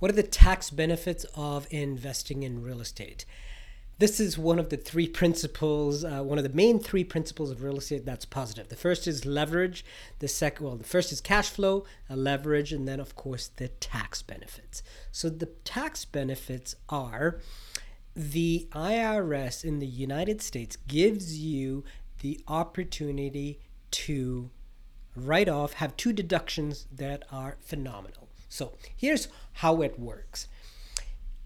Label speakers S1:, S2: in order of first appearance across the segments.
S1: What are the tax benefits of investing in real estate? This is one of the three principles, uh, one of the main three principles of real estate that's positive. The first is leverage. The second, well, the first is cash flow, leverage, and then, of course, the tax benefits. So the tax benefits are the IRS in the United States gives you the opportunity to write off, have two deductions that are phenomenal. So here's how it works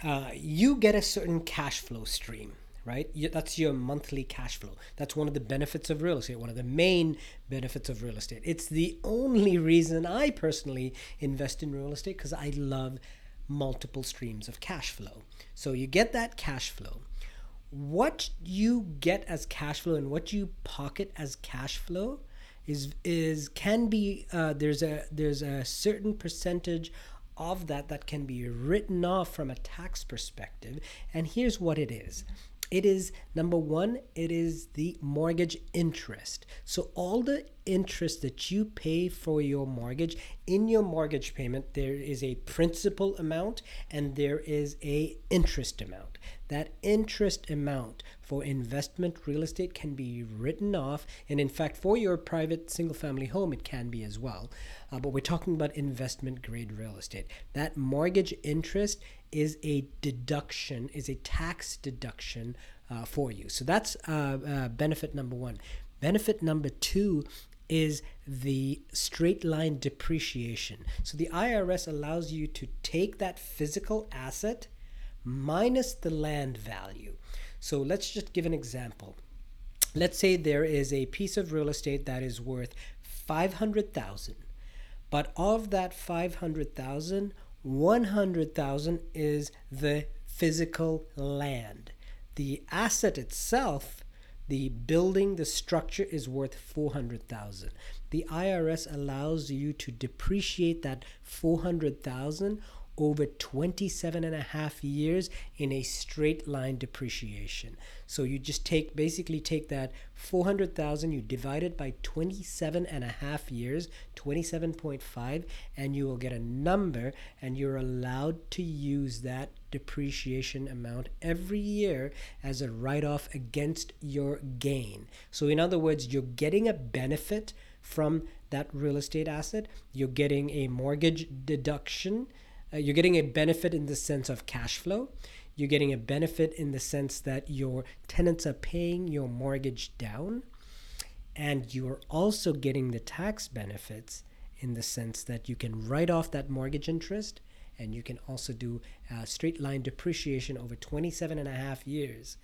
S1: uh, you get a certain cash flow stream right? That's your monthly cash flow. That's one of the benefits of real estate, one of the main benefits of real estate. It's the only reason I personally invest in real estate because I love multiple streams of cash flow. So you get that cash flow. What you get as cash flow and what you pocket as cash flow is is can be uh, there's a there's a certain percentage of that that can be written off from a tax perspective. And here's what it is. It is number one it is the mortgage interest. So all the interest that you pay for your mortgage. In your mortgage payment there is a principal amount and there is a interest amount. That interest amount for investment real estate can be written off. And in fact for your private single family home it can be as well. Uh, but we're talking about investment grade real estate. That mortgage interest is a deduction is a tax deduction uh, for you. So that's uh, uh benefit number one. Benefit number two is the straight line depreciation. So the IRS allows you to take that physical asset minus the land value. So let's just give an example. Let's say there is a piece of real estate that is worth 500,000. But of that 500,000, 100,000 is the physical land. The asset itself the building, the structure is worth 400,000. The IRS allows you to depreciate that 400,000 over 27 and a half years in a straight line depreciation. So you just take basically take that 400,000 you divide it by 27 and a half years, 27.5 and you will get a number and you're allowed to use that depreciation amount every year as a write off against your gain. So in other words, you're getting a benefit from that real estate asset, you're getting a mortgage deduction uh, you're getting a benefit in the sense of cash flow. You're getting a benefit in the sense that your tenants are paying your mortgage down. And you're also getting the tax benefits in the sense that you can write off that mortgage interest and you can also do uh, straight line depreciation over 27 and a half years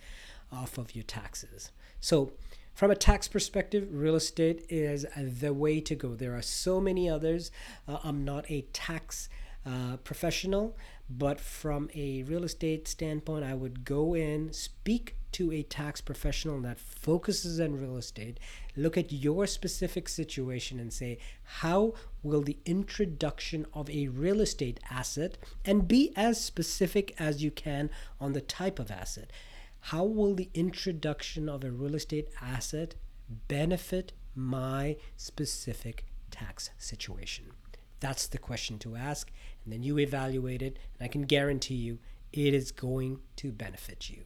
S1: off of your taxes. So, from a tax perspective, real estate is the way to go. There are so many others. Uh, I'm not a tax uh, professional, but from a real estate standpoint, I would go in, speak to a tax professional that focuses on real estate, look at your specific situation and say, how will the introduction of a real estate asset, and be as specific as you can on the type of asset, how will the introduction of a real estate asset benefit my specific tax situation? That's the question to ask. And then you evaluate it. And I can guarantee you it is going to benefit you.